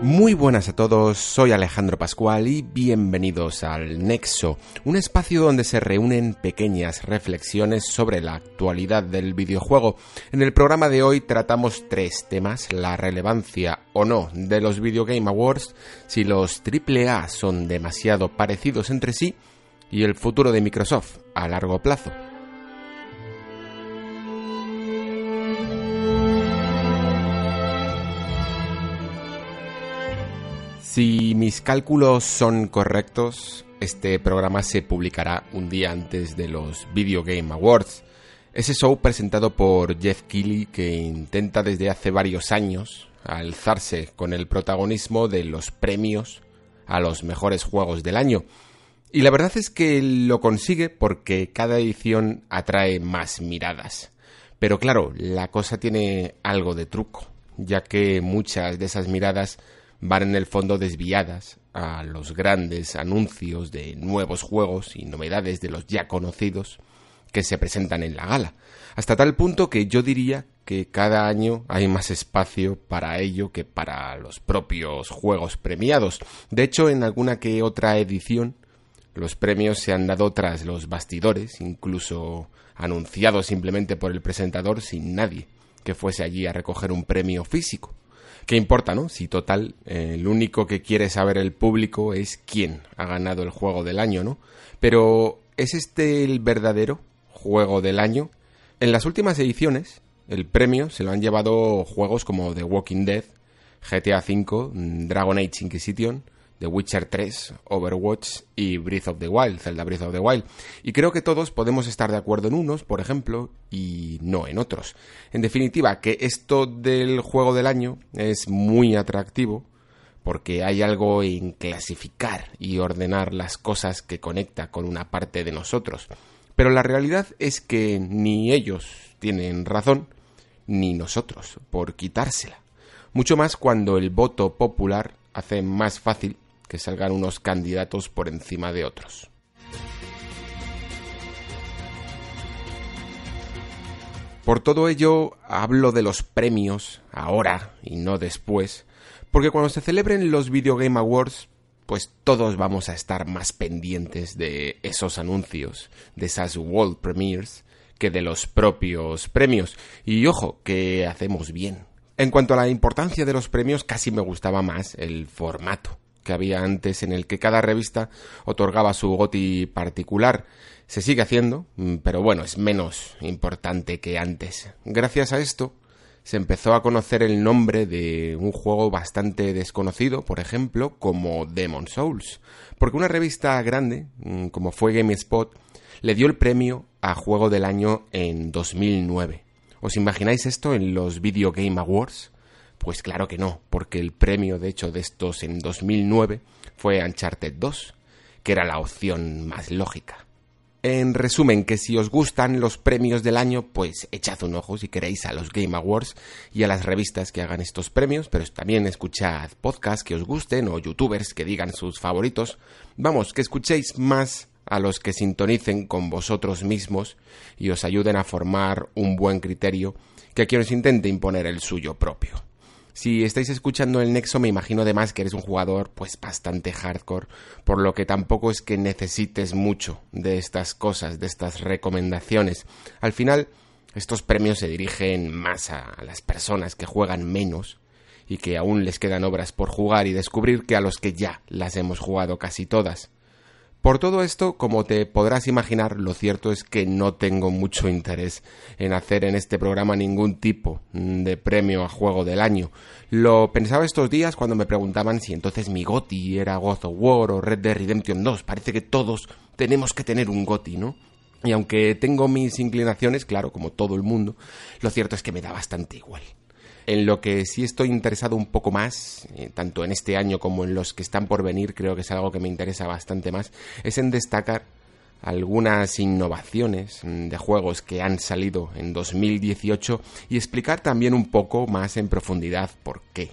Muy buenas a todos, soy Alejandro Pascual y bienvenidos al Nexo, un espacio donde se reúnen pequeñas reflexiones sobre la actualidad del videojuego. En el programa de hoy tratamos tres temas, la relevancia o no de los Video Game Awards, si los AAA son demasiado parecidos entre sí y el futuro de Microsoft a largo plazo. Si mis cálculos son correctos, este programa se publicará un día antes de los Video Game Awards. Ese show presentado por Jeff Keighley que intenta desde hace varios años alzarse con el protagonismo de los premios a los mejores juegos del año. Y la verdad es que lo consigue porque cada edición atrae más miradas. Pero claro, la cosa tiene algo de truco, ya que muchas de esas miradas van en el fondo desviadas a los grandes anuncios de nuevos juegos y novedades de los ya conocidos que se presentan en la gala, hasta tal punto que yo diría que cada año hay más espacio para ello que para los propios juegos premiados. De hecho, en alguna que otra edición, los premios se han dado tras los bastidores, incluso anunciados simplemente por el presentador sin nadie que fuese allí a recoger un premio físico. ¿Qué importa, no? Si total, eh, lo único que quiere saber el público es quién ha ganado el juego del año, ¿no? Pero, ¿es este el verdadero juego del año? En las últimas ediciones, el premio se lo han llevado juegos como The Walking Dead, GTA V, Dragon Age Inquisition, The Witcher 3, Overwatch y Breath of the Wild, Zelda Breath of the Wild. Y creo que todos podemos estar de acuerdo en unos, por ejemplo, y no en otros. En definitiva, que esto del juego del año es muy atractivo porque hay algo en clasificar y ordenar las cosas que conecta con una parte de nosotros. Pero la realidad es que ni ellos tienen razón, ni nosotros, por quitársela. Mucho más cuando el voto popular hace más fácil que salgan unos candidatos por encima de otros. Por todo ello, hablo de los premios ahora y no después, porque cuando se celebren los Video Game Awards, pues todos vamos a estar más pendientes de esos anuncios, de esas World Premiers, que de los propios premios. Y ojo, que hacemos bien. En cuanto a la importancia de los premios, casi me gustaba más el formato que había antes en el que cada revista otorgaba su GOTI particular. Se sigue haciendo, mm, pero bueno, es menos importante que antes. Gracias a esto, se empezó a conocer el nombre de un juego bastante desconocido, por ejemplo, como Demon Souls, porque una revista grande, mm, como fue GameSpot, le dio el premio a Juego del Año en 2009. ¿Os imagináis esto en los Video Game Awards? Pues claro que no, porque el premio de hecho de estos en 2009 fue Uncharted 2, que era la opción más lógica. En resumen, que si os gustan los premios del año, pues echad un ojo si queréis a los Game Awards y a las revistas que hagan estos premios, pero también escuchad podcasts que os gusten o youtubers que digan sus favoritos. Vamos, que escuchéis más a los que sintonicen con vosotros mismos y os ayuden a formar un buen criterio que a quien os intente imponer el suyo propio. Si estáis escuchando el Nexo, me imagino además que eres un jugador pues bastante hardcore, por lo que tampoco es que necesites mucho de estas cosas, de estas recomendaciones. Al final, estos premios se dirigen más a las personas que juegan menos y que aún les quedan obras por jugar y descubrir que a los que ya las hemos jugado casi todas. Por todo esto, como te podrás imaginar, lo cierto es que no tengo mucho interés en hacer en este programa ningún tipo de premio a juego del año. Lo pensaba estos días cuando me preguntaban si entonces mi GOTI era God of War o Red Dead Redemption 2. Parece que todos tenemos que tener un GOTI, ¿no? Y aunque tengo mis inclinaciones, claro, como todo el mundo, lo cierto es que me da bastante igual. En lo que sí estoy interesado un poco más, eh, tanto en este año como en los que están por venir, creo que es algo que me interesa bastante más, es en destacar algunas innovaciones de juegos que han salido en 2018 y explicar también un poco más en profundidad por qué.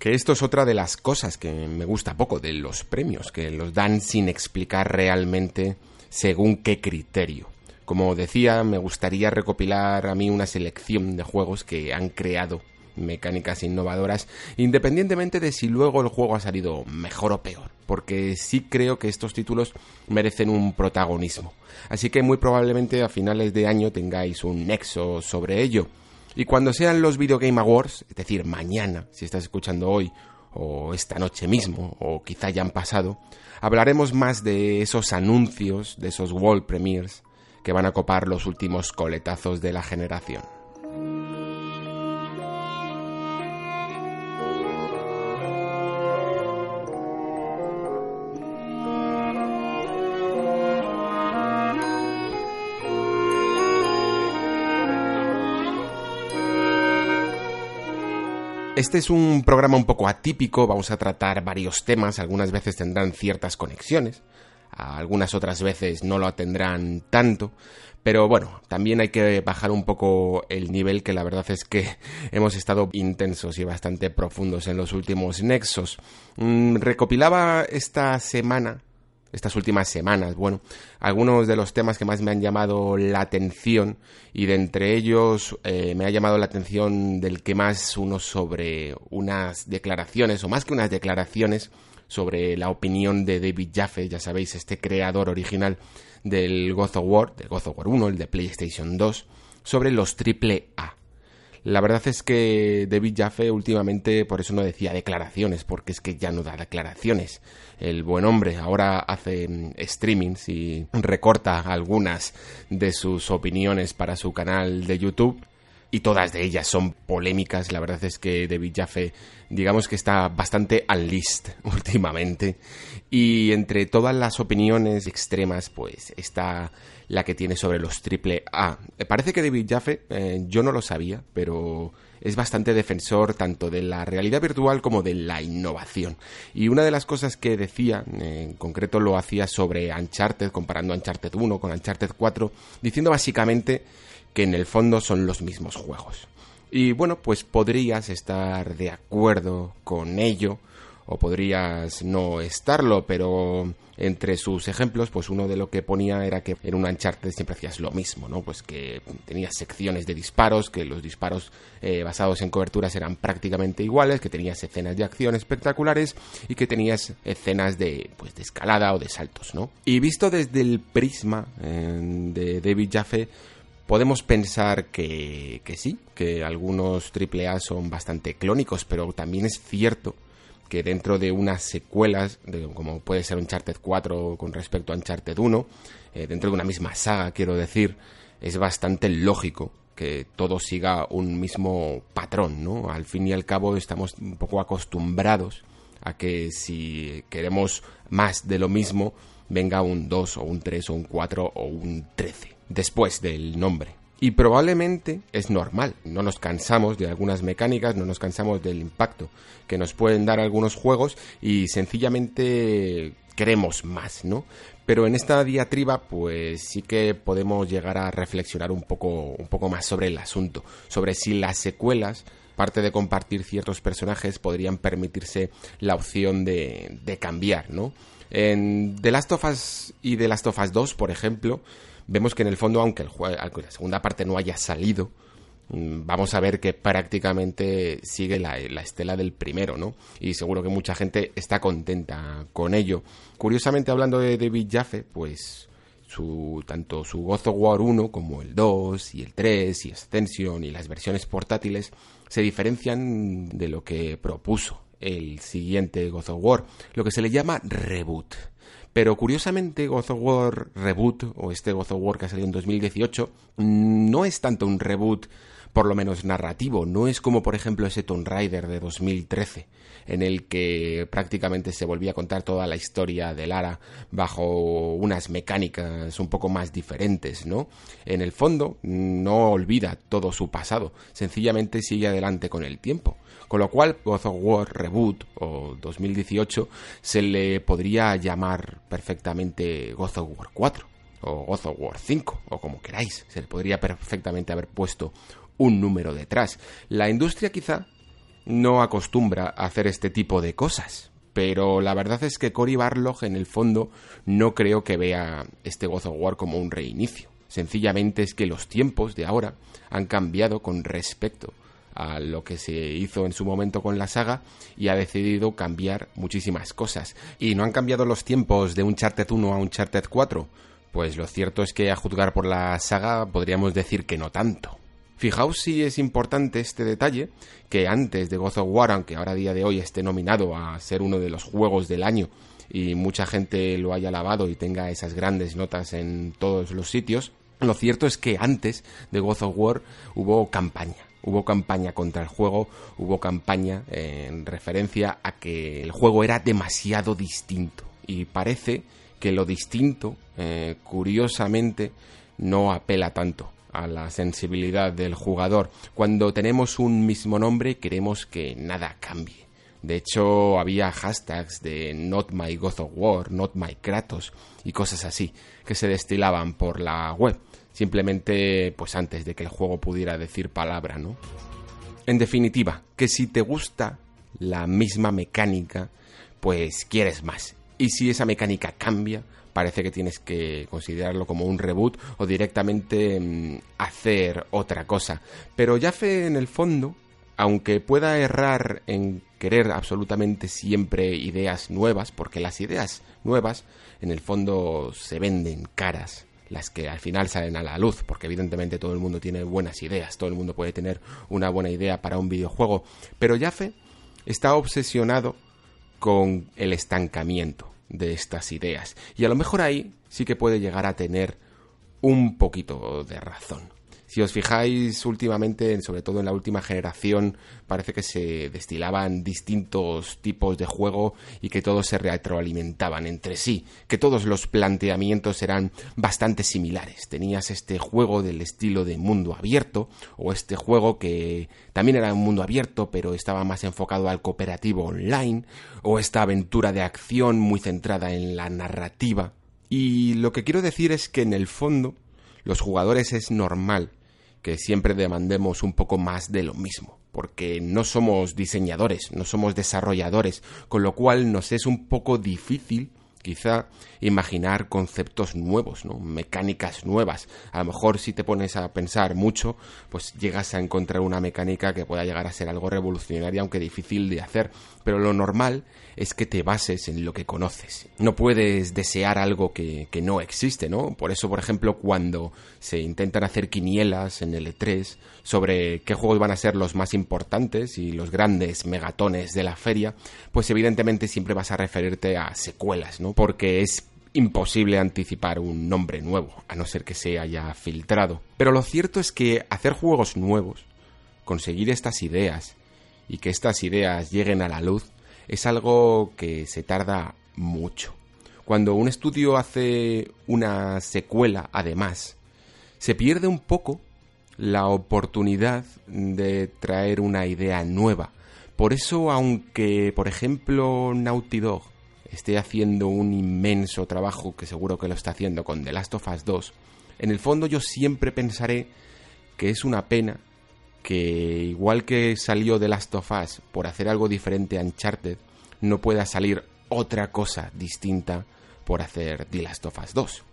Que esto es otra de las cosas que me gusta poco de los premios, que los dan sin explicar realmente según qué criterio. Como decía, me gustaría recopilar a mí una selección de juegos que han creado mecánicas innovadoras, independientemente de si luego el juego ha salido mejor o peor, porque sí creo que estos títulos merecen un protagonismo. Así que muy probablemente a finales de año tengáis un nexo sobre ello. Y cuando sean los Video Game Awards, es decir, mañana, si estás escuchando hoy, o esta noche mismo, o quizá ya han pasado, hablaremos más de esos anuncios, de esos World Premiers, que van a copar los últimos coletazos de la generación. Este es un programa un poco atípico, vamos a tratar varios temas, algunas veces tendrán ciertas conexiones, algunas otras veces no lo tendrán tanto, pero bueno, también hay que bajar un poco el nivel que la verdad es que hemos estado intensos y bastante profundos en los últimos nexos. Mm, recopilaba esta semana estas últimas semanas. Bueno, algunos de los temas que más me han llamado la atención y de entre ellos eh, me ha llamado la atención del que más uno sobre unas declaraciones o más que unas declaraciones sobre la opinión de David Jaffe, ya sabéis, este creador original del God of War, del God of War 1, el de PlayStation 2, sobre los triple A. La verdad es que David Jaffe últimamente, por eso no decía declaraciones, porque es que ya no da declaraciones. El buen hombre ahora hace mm, streamings y recorta algunas de sus opiniones para su canal de YouTube y todas de ellas son polémicas. La verdad es que David Jaffe, digamos que está bastante al list últimamente. Y entre todas las opiniones extremas, pues está la que tiene sobre los triple A. Parece que David Jaffe, eh, yo no lo sabía, pero es bastante defensor tanto de la realidad virtual como de la innovación. Y una de las cosas que decía, en concreto lo hacía sobre Uncharted, comparando Uncharted 1 con Uncharted 4, diciendo básicamente que en el fondo son los mismos juegos. Y bueno, pues podrías estar de acuerdo con ello o podrías no estarlo, pero entre sus ejemplos, pues uno de lo que ponía era que en un Uncharted siempre hacías lo mismo, ¿no? Pues que tenías secciones de disparos, que los disparos eh, basados en coberturas eran prácticamente iguales, que tenías escenas de acción espectaculares y que tenías escenas de, pues, de escalada o de saltos, ¿no? Y visto desde el prisma eh, de David Jaffe, Podemos pensar que, sí, que algunos AAA son bastante clónicos, pero también es cierto que dentro de unas secuelas, como puede ser Uncharted 4 con respecto a Uncharted 1, eh, dentro de una misma saga, quiero decir, es bastante lógico que todo siga un mismo patrón, ¿no? Al fin y al cabo estamos un poco acostumbrados a que si queremos más de lo mismo, venga un 2 o un 3 o un 4 o un 13 después del nombre. Y probablemente es normal, no nos cansamos de algunas mecánicas, no nos cansamos del impacto que nos pueden dar algunos juegos y sencillamente queremos más, ¿no? Pero en esta diatriba pues sí que podemos llegar a reflexionar un poco, un poco más sobre el asunto, sobre si las secuelas parte de compartir ciertos personajes, podrían permitirse la opción de, de cambiar, ¿no? En The Last of Us y The Last of Us 2, por ejemplo, vemos que en el fondo, aunque, el aunque la segunda parte no haya salido, mm, vamos a ver que prácticamente sigue la, estela del primero, ¿no? Y seguro que mucha gente está contenta con ello. Curiosamente, hablando de David Jaffe, pues su, tanto su God of War 1 como el 2 y el 3 y Ascension y las versiones portátiles se diferencian de lo que propuso el siguiente God of War, lo que se le llama reboot. Pero curiosamente, God of War Reboot, o este God of War que ha salido en 2018, no es tanto un reboot por lo menos narrativo. No es como, por ejemplo, ese Tomb Raider de 2013, en el que prácticamente se volvía a contar toda la historia de Lara bajo unas mecánicas un poco más diferentes, ¿no? En el fondo, no olvida todo su pasado, sencillamente sigue adelante con el tiempo. Con lo cual, God of War Reboot o 2018 se le podría llamar perfectamente God of War 4 o God of War 5 o como queráis. Se le podría perfectamente haber puesto un número detrás. La industria quizá no acostumbra a hacer este tipo de cosas, pero la verdad es que Cory Barlog en el fondo no creo que vea este God of War como un reinicio. Sencillamente es que los tiempos de ahora han cambiado con respecto a lo que se hizo en su momento con la saga y ha decidido cambiar muchísimas cosas. Y no han cambiado los tiempos de un Uncharted 1 a un Uncharted 4. Pues lo cierto es que a juzgar por la saga podríamos decir que no tanto. Fijaos si es importante este detalle, que antes de God of War, aunque ahora a día de hoy esté nominado a ser uno de los juegos del año y mucha gente lo haya alabado y tenga esas grandes notas en todos los sitios, lo cierto es que antes de God of War hubo campaña. Hubo campaña contra el juego, hubo campaña en referencia a que el juego era demasiado distinto. Y parece que lo distinto, eh, curiosamente, no apela tanto a la sensibilidad del jugador. Cuando tenemos un mismo nombre queremos que nada cambie. De hecho, había hashtags de Not My God of War, Not My Kratos y cosas así que se destilaban por la web, simplemente pues antes de que el juego pudiera decir palabra, ¿no? En definitiva, que si te gusta la misma mecánica, pues quieres más. Y si esa mecánica cambia, parece que tienes que considerarlo como un reboot o directamente mm, hacer otra cosa. Pero Jaffe en el fondo, aunque pueda errar en querer absolutamente siempre ideas nuevas, porque las ideas nuevas en el fondo se venden caras, las que al final salen a la luz, porque evidentemente todo el mundo tiene buenas ideas, todo el mundo puede tener una buena idea para un videojuego, pero Jaffe está obsesionado con el estancamiento de estas ideas. Y a lo mejor ahí sí que puede llegar a tener un poquito de razón. Si os fijáis últimamente, sobre todo en la última generación, parece que se destilaban distintos tipos de juego y que todos se retroalimentaban entre sí, que todos los planteamientos eran bastante similares. Tenías este juego del estilo de mundo abierto, o este juego que también era un mundo abierto, pero estaba más enfocado al cooperativo online, o esta aventura de acción muy centrada en la narrativa. Y lo que quiero decir es que en el fondo los jugadores es normal que siempre demandemos un poco más de lo mismo, porque no somos diseñadores, no somos desarrolladores, con lo cual nos es un poco difícil quizá imaginar conceptos nuevos, ¿no? mecánicas nuevas. A lo mejor si te pones a pensar mucho, pues llegas a encontrar una mecánica que pueda llegar a ser algo revolucionaria, aunque difícil de hacer. Pero lo normal es que te bases en lo que conoces. No puedes desear algo que, que no existe, ¿no? Por eso, por ejemplo, cuando se intentan hacer quinielas en el E3 sobre qué juegos van a ser los más importantes y los grandes megatones de la feria, pues evidentemente siempre vas a referirte a secuelas, ¿no? Porque es imposible anticipar un nombre nuevo, a no ser que se haya filtrado. Pero lo cierto es que hacer juegos nuevos, conseguir estas ideas y que estas ideas lleguen a la luz, es algo que se tarda mucho. Cuando un estudio hace una secuela, además, se pierde un poco la oportunidad de traer una idea nueva. Por eso, aunque, por ejemplo, Naughty Dog esté haciendo un inmenso trabajo, que seguro que lo está haciendo con The Last of Us 2, en el fondo yo siempre pensaré que es una pena que igual que salió The Last of Us por hacer algo diferente a Uncharted, no pueda salir otra cosa distinta por hacer The Last of Us 2.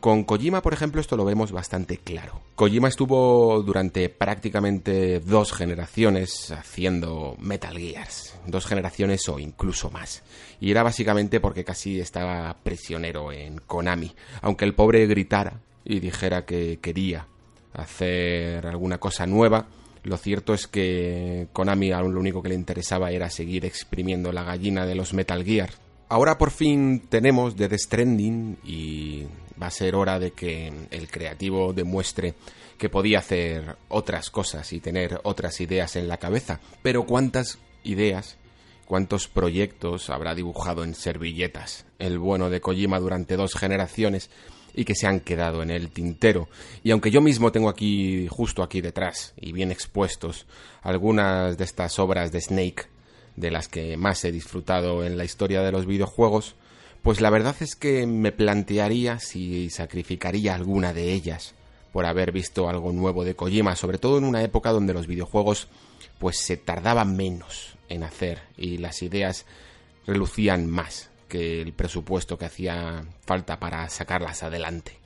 Con Kojima, por ejemplo, esto lo vemos bastante claro. Kojima estuvo durante prácticamente dos generaciones haciendo Metal Gears, dos generaciones o incluso más. Y era básicamente porque casi estaba prisionero en Konami, aunque el pobre gritara y dijera que quería hacer alguna cosa nueva, lo cierto es que Konami aún lo único que le interesaba era seguir exprimiendo la gallina de los Metal Gear. Ahora por fin tenemos Death Stranding y va a ser hora de que el creativo demuestre que podía hacer otras cosas y tener otras ideas en la cabeza. Pero ¿cuántas ideas, cuántos proyectos habrá dibujado en servilletas el bueno de Kojima durante dos generaciones y que se han quedado en el tintero. Y aunque yo mismo tengo aquí, justo aquí detrás, y bien expuestos, algunas de estas obras de Snake, de las que más he disfrutado en la historia de los videojuegos, pues la verdad es que me plantearía si sacrificaría alguna de ellas por haber visto algo nuevo de Kojima, sobre todo en una época donde los videojuegos pues se tardaban menos en hacer y las ideas relucían más que el presupuesto que hacía falta para sacarlas adelante.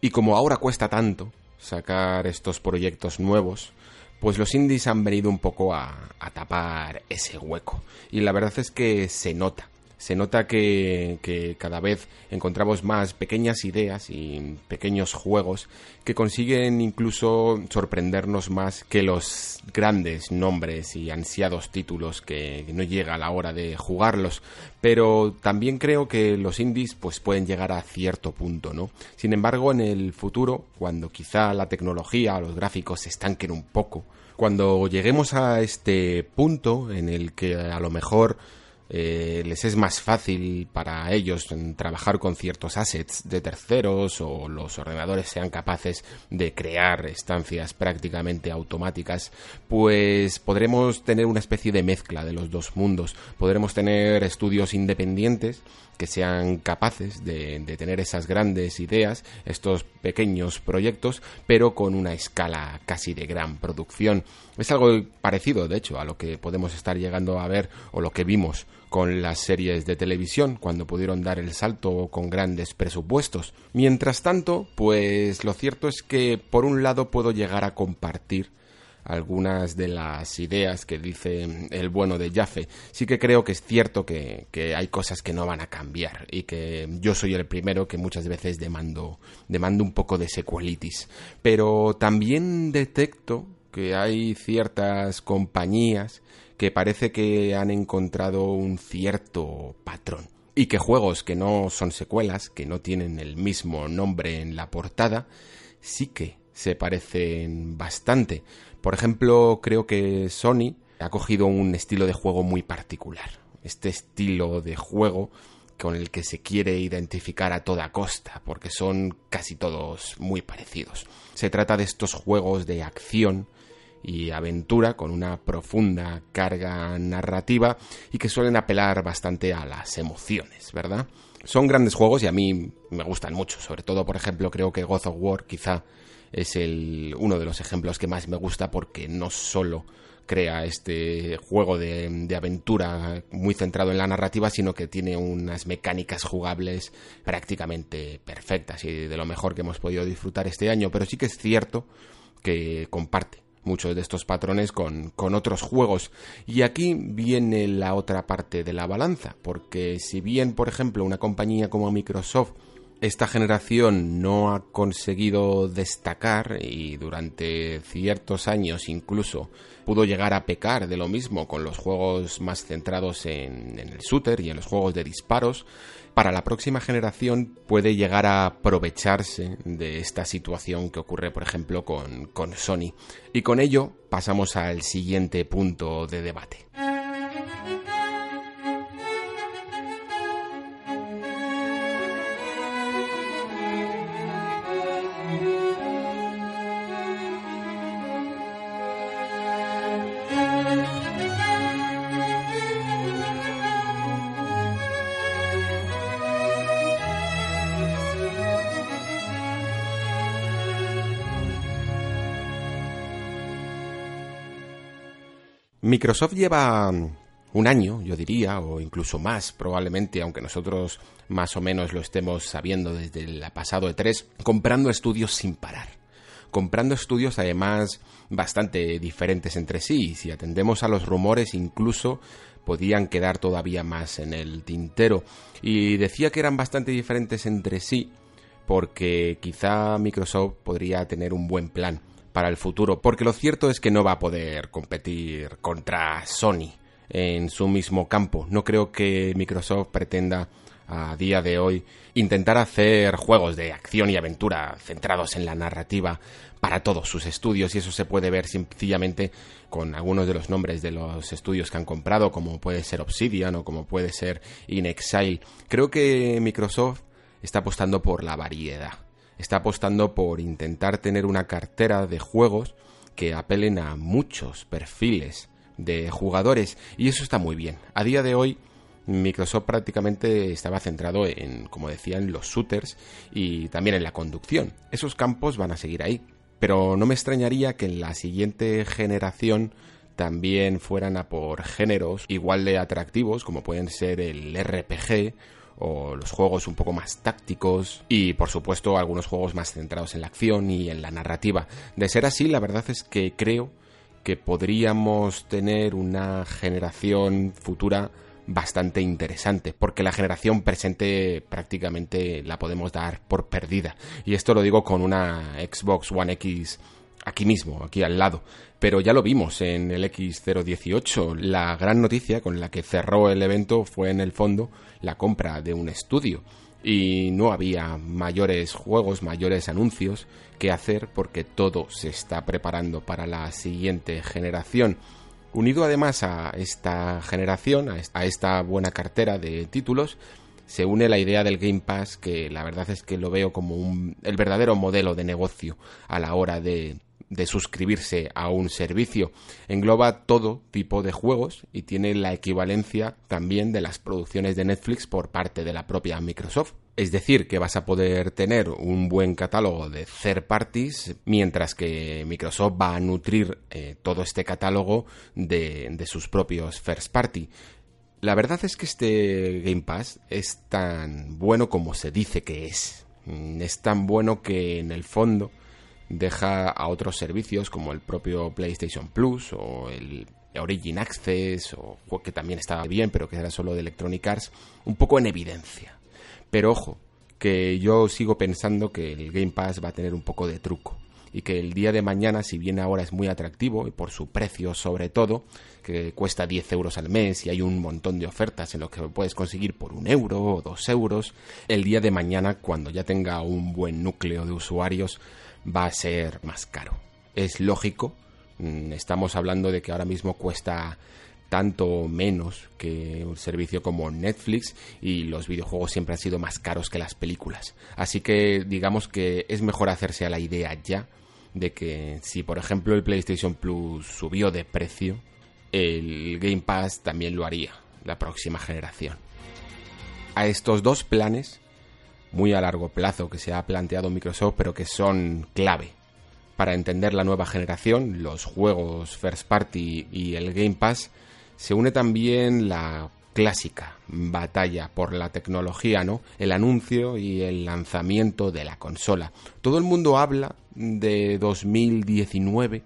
Y como ahora cuesta tanto sacar estos proyectos nuevos, pues los indies han venido un poco a, a tapar ese hueco. Y la verdad es que se nota se nota que, cada vez encontramos más pequeñas ideas y pequeños juegos que consiguen incluso sorprendernos más que los grandes nombres y ansiados títulos que no llega a la hora de jugarlos. Pero también creo que los indies pues pueden llegar a cierto punto, ¿no? Sin embargo, en el futuro, cuando quizá la tecnología o los gráficos se estanquen un poco, cuando lleguemos a este punto en el que a lo mejor eh, les es más fácil para ellos trabajar con ciertos assets de terceros o los ordenadores sean capaces de crear estancias prácticamente automáticas, pues podremos tener una especie de mezcla de los dos mundos. Podremos tener estudios independientes que sean capaces de, de, tener esas grandes ideas, estos pequeños proyectos, pero con una escala casi de gran producción. Es algo parecido, de hecho, a lo que podemos estar llegando a ver o lo que vimos con las series de televisión cuando pudieron dar el salto con grandes presupuestos. Mientras tanto, pues lo cierto es que por un lado puedo llegar a compartir algunas de las ideas que dice el bueno de Jaffe. Sí que creo que es cierto que, hay cosas que no van a cambiar y que yo soy el primero que muchas veces demando, demando un poco de secuelitis. Pero también detecto que hay ciertas compañías que parece que han encontrado un cierto patrón y que juegos que no son secuelas, que no tienen el mismo nombre en la portada, sí que se parecen bastante. Por ejemplo, creo que Sony ha cogido un estilo de juego muy particular. Este estilo de juego con el que se quiere identificar a toda costa, porque son casi todos muy parecidos. Se trata de estos juegos de acción y aventura con una profunda carga narrativa y que suelen apelar bastante a las emociones, ¿verdad? Son grandes juegos y a mí me gustan mucho, sobre todo, por ejemplo, creo que God of War quizá es el, uno de los ejemplos que más me gusta porque no solo crea este juego de, de, aventura muy centrado en la narrativa, sino que tiene unas mecánicas jugables prácticamente perfectas y de lo mejor que hemos podido disfrutar este año. Pero sí que es cierto que comparte muchos de estos patrones con, con, otros juegos. Y aquí viene la otra parte de la balanza, porque si bien, por ejemplo, una compañía como Microsoft esta generación no ha conseguido destacar y durante ciertos años incluso pudo llegar a pecar de lo mismo con los juegos más centrados en, el shooter y en los juegos de disparos, para la próxima generación puede llegar a aprovecharse de esta situación que ocurre, por ejemplo, con, con Sony. Y con ello pasamos al siguiente punto de debate. Microsoft lleva un año, yo diría, o incluso más probablemente, aunque nosotros más o menos lo estemos sabiendo desde el pasado E3, comprando estudios sin parar. Comprando estudios además bastante diferentes entre sí. Si atendemos a los rumores, incluso podían quedar todavía más en el tintero. Y decía que eran bastante diferentes entre sí porque quizá Microsoft podría tener un buen plan para el futuro, porque lo cierto es que no va a poder competir contra Sony en su mismo campo. No creo que Microsoft pretenda a día de hoy intentar hacer juegos de acción y aventura centrados en la narrativa para todos sus estudios y eso se puede ver sencillamente con algunos de los nombres de los estudios que han comprado como puede ser Obsidian o como puede ser In Exile. Creo que Microsoft está apostando por la variedad, está apostando por intentar tener una cartera de juegos que apelen a muchos perfiles de jugadores y eso está muy bien. A día de hoy Microsoft prácticamente estaba centrado en, como decía, en los shooters y también en la conducción. Esos campos van a seguir ahí, pero no me extrañaría que en la siguiente generación también fueran a por géneros igual de atractivos como pueden ser el RPG o los juegos un poco más tácticos y por supuesto algunos juegos más centrados en la acción y en la narrativa. De ser así, la verdad es que creo que podríamos tener una generación futura bastante interesante, porque la generación presente prácticamente la podemos dar por perdida. Y esto lo digo con una Xbox One X aquí mismo, aquí al lado. Pero ya lo vimos en el X018. La gran noticia con la que cerró el evento fue en el fondo la compra de un estudio. Y no había mayores juegos, mayores anuncios que hacer porque todo se está preparando para la siguiente generación. Unido además a esta generación, a esta buena cartera de títulos, se une la idea del Game Pass, que la verdad es que lo veo como un, el verdadero modelo de negocio a la hora de, de suscribirse a un servicio. Engloba todo tipo de juegos y tiene la equivalencia también de las producciones de Netflix por parte de la propia Microsoft. Es decir, que vas a poder tener un buen catálogo de third parties, mientras que Microsoft va a nutrir eh, todo este catálogo de, de sus propios first party. La verdad es que este Game Pass es tan bueno como se dice que es. Mm, es tan bueno que en el fondo deja a otros servicios como el propio PlayStation Plus o el Origin Access o que también estaba bien pero que era solo de Electronic Arts un poco en evidencia. Pero ojo, que yo sigo pensando que el Game Pass va a tener un poco de truco y que el día de mañana, si bien ahora es muy atractivo y por su precio sobre todo, que cuesta 10 euros al mes y hay un montón de ofertas en lo que puedes conseguir por un euro o dos euros, el día de mañana, cuando ya tenga un buen núcleo de usuarios, va a ser más caro. Es lógico, mm, estamos hablando de que ahora mismo cuesta tanto menos que un servicio como Netflix y los videojuegos siempre han sido más caros que las películas. Así que digamos que es mejor hacerse a la idea ya de que si por ejemplo el PlayStation Plus subió de precio, el Game Pass también lo haría la próxima generación. A estos dos planes muy a largo plazo que se ha planteado Microsoft, pero que son clave para entender la nueva generación, los juegos First Party y el Game Pass, se une también la clásica batalla por la tecnología, ¿no? El anuncio y el lanzamiento de la consola. Todo el mundo habla de 2019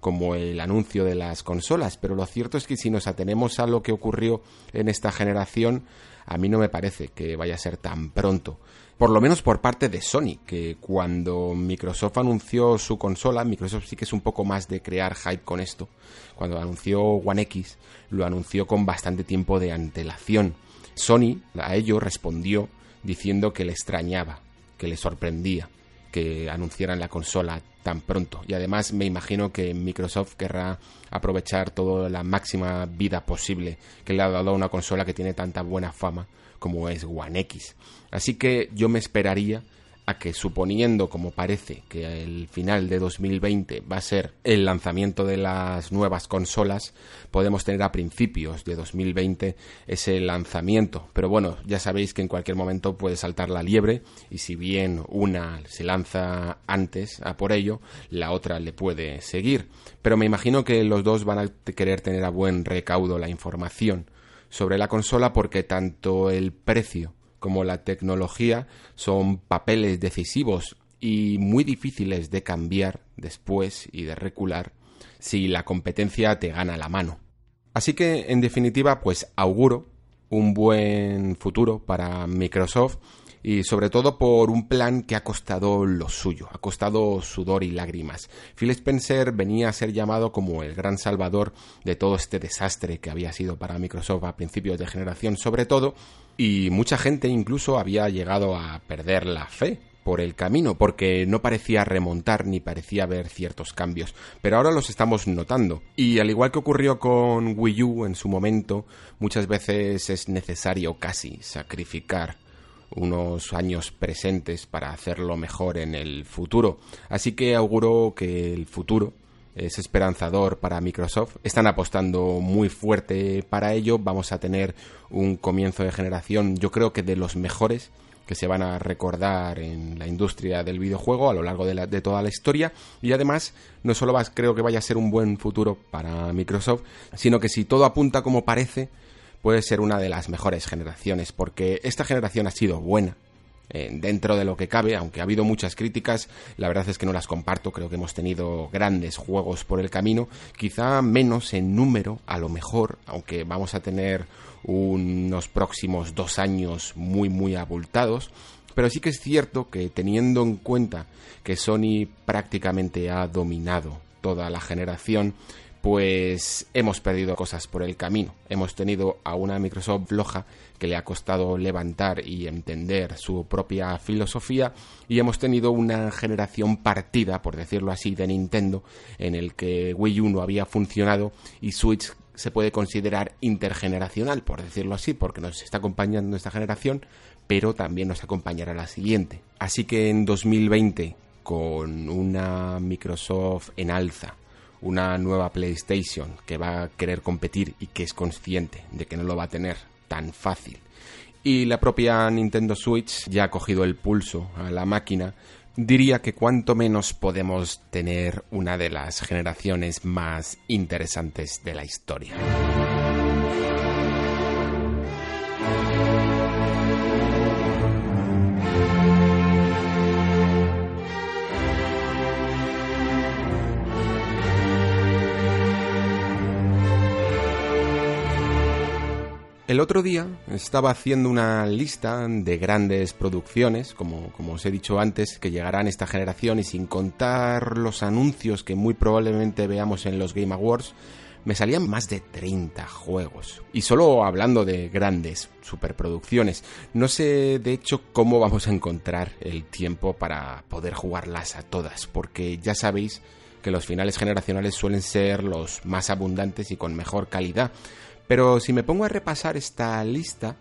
como el anuncio de las consolas, pero lo cierto es que si nos atenemos a lo que ocurrió en esta generación, a mí no me parece que vaya a ser tan pronto por lo menos por parte de Sony, que cuando Microsoft anunció su consola, Microsoft sí que es un poco más de crear hype con esto. Cuando anunció One X, lo anunció con bastante tiempo de antelación. Sony a ello respondió diciendo que le extrañaba, que le sorprendía que anunciaran la consola tan pronto. Y además me imagino que Microsoft querrá aprovechar toda la máxima vida posible que le ha dado a una consola que tiene tanta buena fama como es One X. Así que yo me esperaría a que suponiendo como parece que el final de 2020 va a ser el lanzamiento de las nuevas consolas, podemos tener a principios de 2020 ese lanzamiento. Pero bueno, ya sabéis que en cualquier momento puede saltar la liebre y si bien una se lanza antes a por ello, la otra le puede seguir. Pero me imagino que los dos van a querer tener a buen recaudo la información sobre la consola porque tanto el precio como la tecnología son papeles decisivos y muy difíciles de cambiar después y de recular si la competencia te gana la mano. Así que, en definitiva, pues auguro un buen futuro para Microsoft y sobre todo por un plan que ha costado lo suyo, ha costado sudor y lágrimas. Phil Spencer venía a ser llamado como el gran salvador de todo este desastre que había sido para Microsoft a principios de generación sobre todo, y mucha gente incluso había llegado a perder la fe por el camino, porque no parecía remontar ni parecía haber ciertos cambios, pero ahora los estamos notando. Y al igual que ocurrió con Wii U en su momento, muchas veces es necesario casi sacrificar unos años presentes para hacerlo mejor en el futuro. Así que auguro que el futuro es esperanzador para Microsoft. Están apostando muy fuerte para ello. Vamos a tener un comienzo de generación, yo creo que de los mejores que se van a recordar en la industria del videojuego a lo largo de, de toda la historia y además no solo creo que vaya a ser un buen futuro para Microsoft, sino que si todo apunta como parece, puede ser una de las mejores generaciones, porque esta generación ha sido buena, eh, dentro de lo que cabe, aunque ha habido muchas críticas, la verdad es que no las comparto, creo que hemos tenido grandes juegos por el camino, quizá menos en número, a lo mejor, aunque vamos a tener unos próximos dos años muy muy abultados, pero sí que es cierto que teniendo en cuenta que Sony prácticamente ha dominado toda la generación, pues hemos perdido cosas por el camino. Hemos tenido a una Microsoft floja que le ha costado levantar y entender su propia filosofía y hemos tenido una generación partida, por decirlo así, de Nintendo en el que Wii U no había funcionado y Switch se puede considerar intergeneracional, por decirlo así, porque nos está acompañando esta generación, pero también nos acompañará la siguiente. Así que en 2020, con una Microsoft en alza, una nueva PlayStation que va a querer competir y que es consciente de que no lo va a tener tan fácil. Y la propia Nintendo Switch ya ha cogido el pulso a la máquina. Diría que cuanto menos podemos tener una de las generaciones más interesantes de la historia. El otro día estaba haciendo una lista de grandes producciones, como, os he dicho antes, que llegarán esta generación y sin contar los anuncios que muy probablemente veamos en los Game Awards, me salían más de 30 juegos. Y solo hablando de grandes superproducciones. No sé de hecho cómo vamos a encontrar el tiempo para poder jugarlas a todas, porque ya sabéis que los finales generacionales suelen ser los más abundantes y con mejor calidad pero si me pongo a repasar esta lista,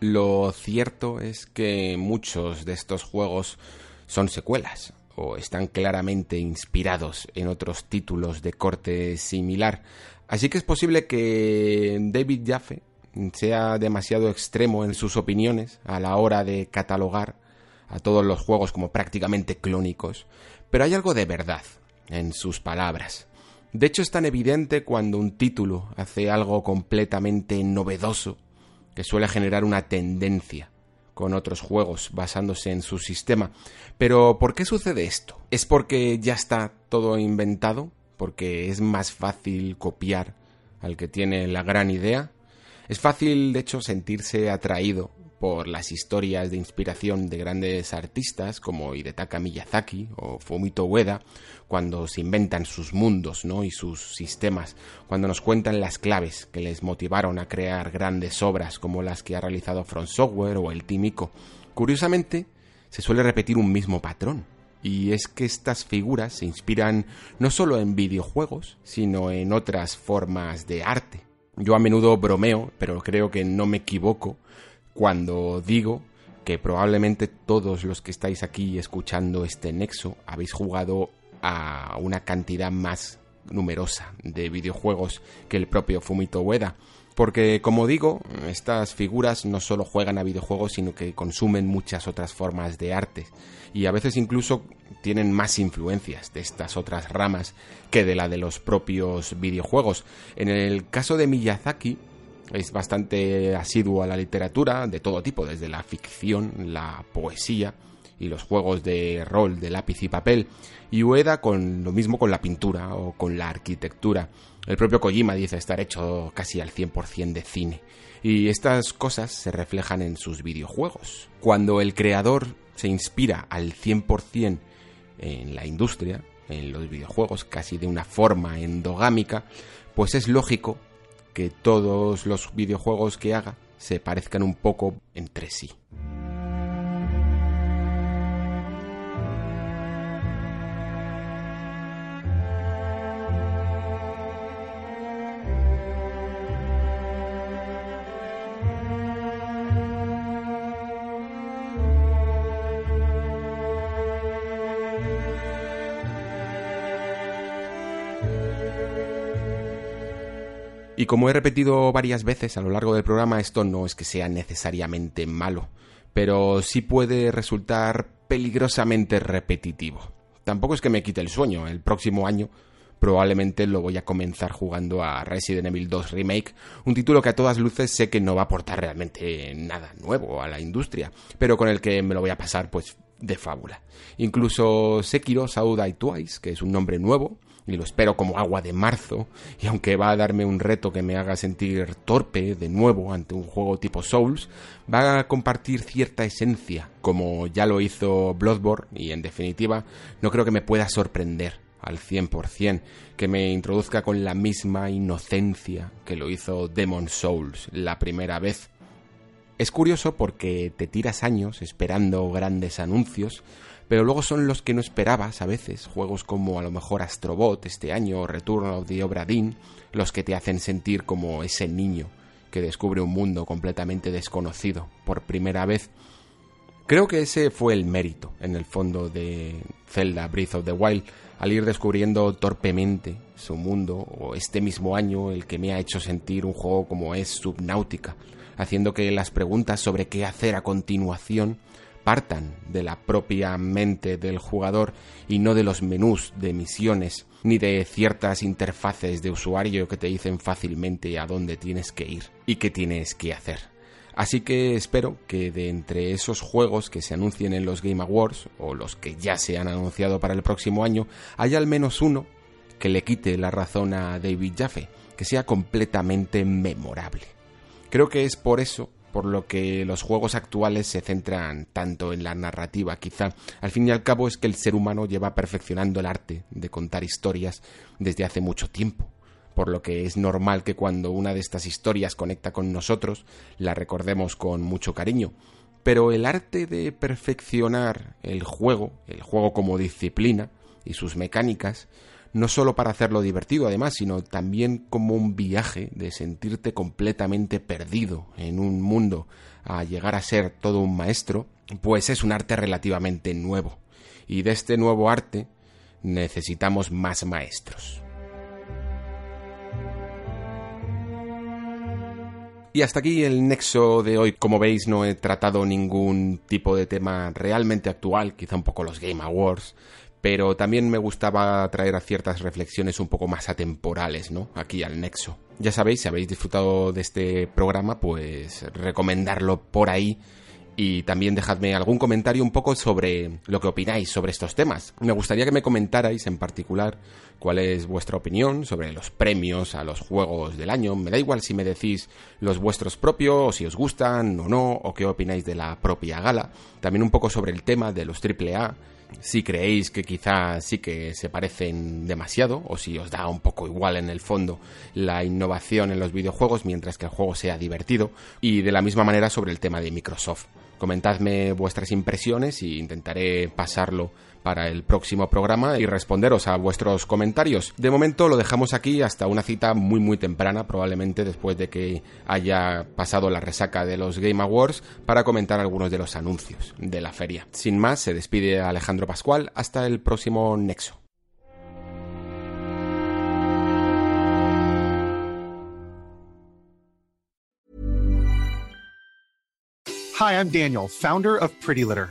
lo cierto es que muchos de estos juegos son secuelas o están claramente inspirados en otros títulos de corte similar. Así que es posible que David Jaffe sea demasiado extremo en sus opiniones a la hora de catalogar a todos los juegos como prácticamente clónicos, pero hay algo de verdad en sus palabras. De hecho es tan evidente cuando un título hace algo completamente novedoso que suele generar una tendencia con otros juegos basándose en su sistema. Pero ¿por qué sucede esto? ¿Es porque ya está todo inventado? ¿Porque es más fácil copiar al que tiene la gran idea? Es fácil, de hecho, sentirse atraído por las historias de inspiración de grandes artistas como Hidetaka Miyazaki o Fumito Ueda, cuando se inventan sus mundos ¿no? y sus sistemas, cuando nos cuentan las claves que les motivaron a crear grandes obras como las que ha realizado Front Software o el Tímico. Curiosamente, se suele repetir un mismo patrón. Y es que estas figuras se inspiran no solo en videojuegos, sino en otras formas de arte. Yo a menudo bromeo, pero creo que no me equivoco, cuando digo que probablemente todos los que estáis aquí escuchando este nexo habéis jugado a una cantidad más numerosa de videojuegos que el propio Fumito Ueda. Porque, como digo, estas figuras no solo juegan a videojuegos, sino que consumen muchas otras formas de arte. Y a veces incluso tienen más influencias de estas otras ramas que de la de los propios videojuegos. En el caso de Miyazaki, es bastante asiduo a la literatura de todo tipo, desde la ficción, la poesía y los juegos de rol de lápiz y papel, y Ueda con lo mismo con la pintura o con la arquitectura. El propio Kojima dice estar hecho casi al 100% de cine. Y estas cosas se reflejan en sus videojuegos. Cuando el creador se inspira al 100% en la industria, en los videojuegos, casi de una forma endogámica, pues es lógico que todos los videojuegos que haga se parezcan un poco entre sí. Y como he repetido varias veces a lo largo del programa, esto no es que sea necesariamente malo, pero sí puede resultar peligrosamente repetitivo. Tampoco es que me quite el sueño, el próximo año probablemente lo voy a comenzar jugando a Resident Evil 2 Remake, un título que a todas luces sé que no va a aportar realmente nada nuevo a la industria, pero con el que me lo voy a pasar pues de fábula. Incluso Sekiro Saudai Twice, que es un nombre nuevo, y lo espero como agua de marzo, y aunque va a darme un reto que me haga sentir torpe de nuevo ante un juego tipo Souls, va a compartir cierta esencia, como ya lo hizo Bloodborne, y en definitiva no creo que me pueda sorprender al 100%, que me introduzca con la misma inocencia que lo hizo Demon Souls la primera vez. Es curioso porque te tiras años esperando grandes anuncios, pero luego son los que no esperabas a veces, juegos como a lo mejor Astrobot este año o Return of the Obra los que te hacen sentir como ese niño que descubre un mundo completamente desconocido por primera vez. Creo que ese fue el mérito, en el fondo, de Zelda Breath of the Wild, al ir descubriendo torpemente su mundo, o este mismo año el que me ha hecho sentir un juego como es Subnautica, haciendo que las preguntas sobre qué hacer a continuación partan de la propia mente del jugador y no de los menús de misiones ni de ciertas interfaces de usuario que te dicen fácilmente a dónde tienes que ir y qué tienes que hacer. Así que espero que de entre esos juegos que se anuncien en los Game Awards o los que ya se han anunciado para el próximo año haya al menos uno que le quite la razón a David Jaffe, que sea completamente memorable. Creo que es por eso por lo que los juegos actuales se centran tanto en la narrativa. Quizá al fin y al cabo es que el ser humano lleva perfeccionando el arte de contar historias desde hace mucho tiempo, por lo que es normal que cuando una de estas historias conecta con nosotros la recordemos con mucho cariño. Pero el arte de perfeccionar el juego, el juego como disciplina y sus mecánicas, no solo para hacerlo divertido además, sino también como un viaje de sentirte completamente perdido en un mundo a llegar a ser todo un maestro, pues es un arte relativamente nuevo. Y de este nuevo arte necesitamos más maestros. Y hasta aquí el nexo de hoy. Como veis, no he tratado ningún tipo de tema realmente actual, quizá un poco los Game Awards, pero también me gustaba traer a ciertas reflexiones un poco más atemporales, ¿no? Aquí al nexo. Ya sabéis, si habéis disfrutado de este programa, pues recomendarlo por ahí y también dejadme algún comentario un poco sobre lo que opináis sobre estos temas. Me gustaría que me comentarais en particular cuál es vuestra opinión sobre los premios a los juegos del año. Me da igual si me decís los vuestros propios, o si os gustan o no, o qué opináis de la propia gala. También un poco sobre el tema de los AAA si creéis que quizás sí que se parecen demasiado o si os da un poco igual en el fondo la innovación en los videojuegos mientras que el juego sea divertido y de la misma manera sobre el tema de Microsoft. Comentadme vuestras impresiones y intentaré pasarlo para el próximo programa y responderos a vuestros comentarios. De momento lo dejamos aquí hasta una cita muy muy temprana, probablemente después de que haya pasado la resaca de los Game Awards, para comentar algunos de los anuncios de la feria. Sin más, se despide Alejandro Pascual, hasta el próximo Nexo. Hi, I'm Daniel, founder of Pretty Litter.